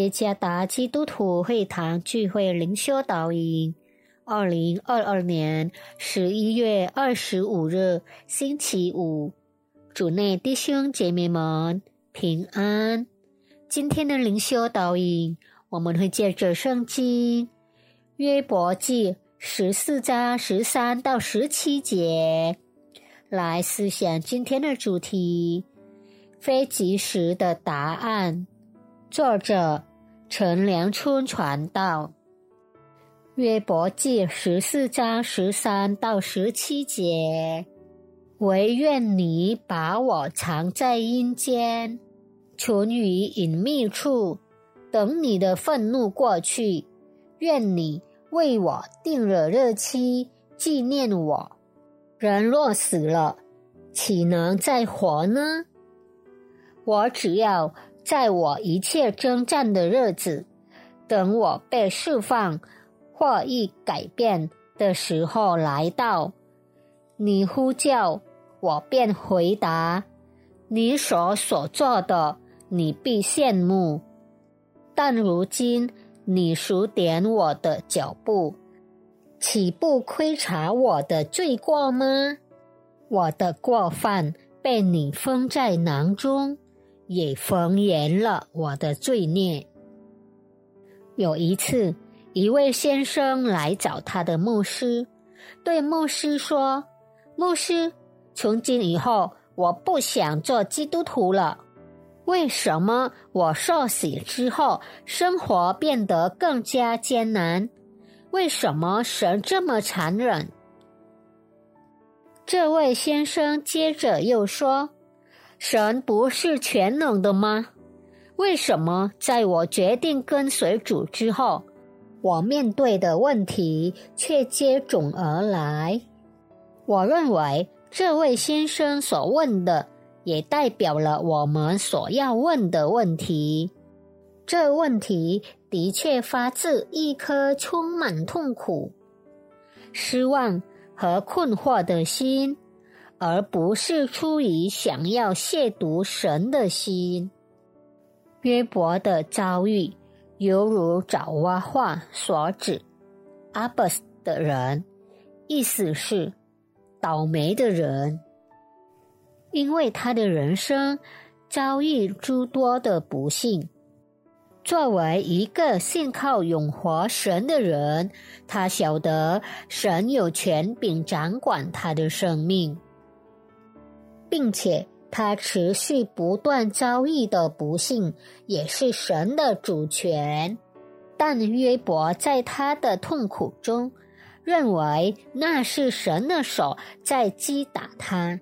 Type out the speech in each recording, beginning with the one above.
耶加达基督徒会堂聚会灵修导引，二零二二年十一月二十五日星期五，主内弟兄姐妹们平安。今天的灵修导引，我们会借着圣经约伯记十四章十三到十七节来思想今天的主题：非及时的答案。作者陈良春传道，约伯记十四章十三到十七节，唯愿你把我藏在阴间，存于隐秘处，等你的愤怒过去。愿你为我定了日期，纪念我。人若死了，岂能再活呢？我只要。在我一切征战的日子，等我被释放或一改变的时候来到，你呼叫我便回答。你所所做的，你必羡慕。但如今你数点我的脚步，岂不窥察我的罪过吗？我的过犯被你封在囊中。也封严了我的罪孽。有一次，一位先生来找他的牧师，对牧师说：“牧师，从今以后，我不想做基督徒了。为什么我受洗之后，生活变得更加艰难？为什么神这么残忍？”这位先生接着又说。神不是全能的吗？为什么在我决定跟随主之后，我面对的问题却接踵而来？我认为这位先生所问的，也代表了我们所要问的问题。这问题的确发自一颗充满痛苦、失望和困惑的心。而不是出于想要亵渎神的心。约伯的遭遇犹如爪哇话所指，阿巴斯的人，意思是倒霉的人，因为他的人生遭遇诸多的不幸。作为一个信靠永活神的人，他晓得神有权柄掌管他的生命。并且他持续不断遭遇的不幸，也是神的主权。但约伯在他的痛苦中，认为那是神的手在击打他。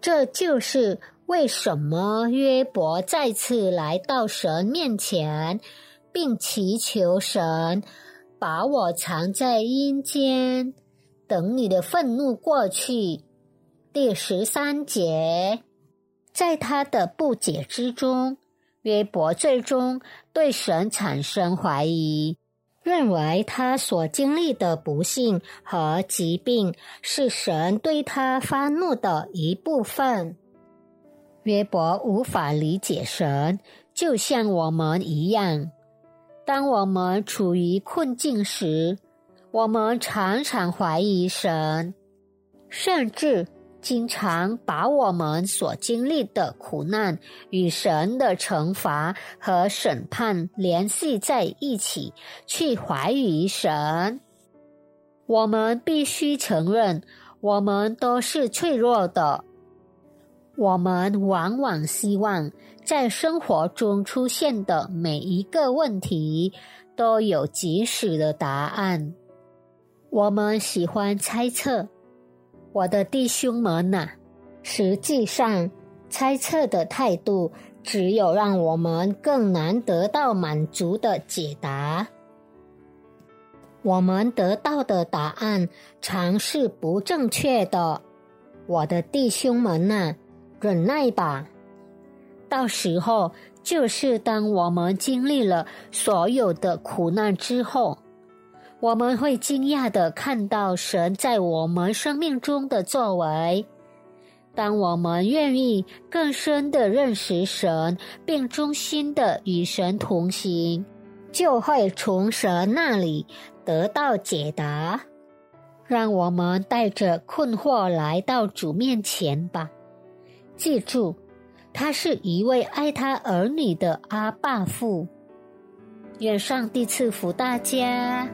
这就是为什么约伯再次来到神面前，并祈求神把我藏在阴间，等你的愤怒过去。第十三节，在他的不解之中，约伯最终对神产生怀疑，认为他所经历的不幸和疾病是神对他发怒的一部分。约伯无法理解神，就像我们一样。当我们处于困境时，我们常常怀疑神，甚至。经常把我们所经历的苦难与神的惩罚和审判联系在一起，去怀疑神。我们必须承认，我们都是脆弱的。我们往往希望在生活中出现的每一个问题都有及时的答案。我们喜欢猜测。我的弟兄们呐，实际上猜测的态度只有让我们更难得到满足的解答。我们得到的答案常是不正确的。我的弟兄们呐，忍耐吧。到时候就是当我们经历了所有的苦难之后。我们会惊讶的看到神在我们生命中的作为，当我们愿意更深的认识神，并忠心的与神同行，就会从神那里得到解答。让我们带着困惑来到主面前吧。记住，他是一位爱他儿女的阿爸父。愿上帝赐福大家。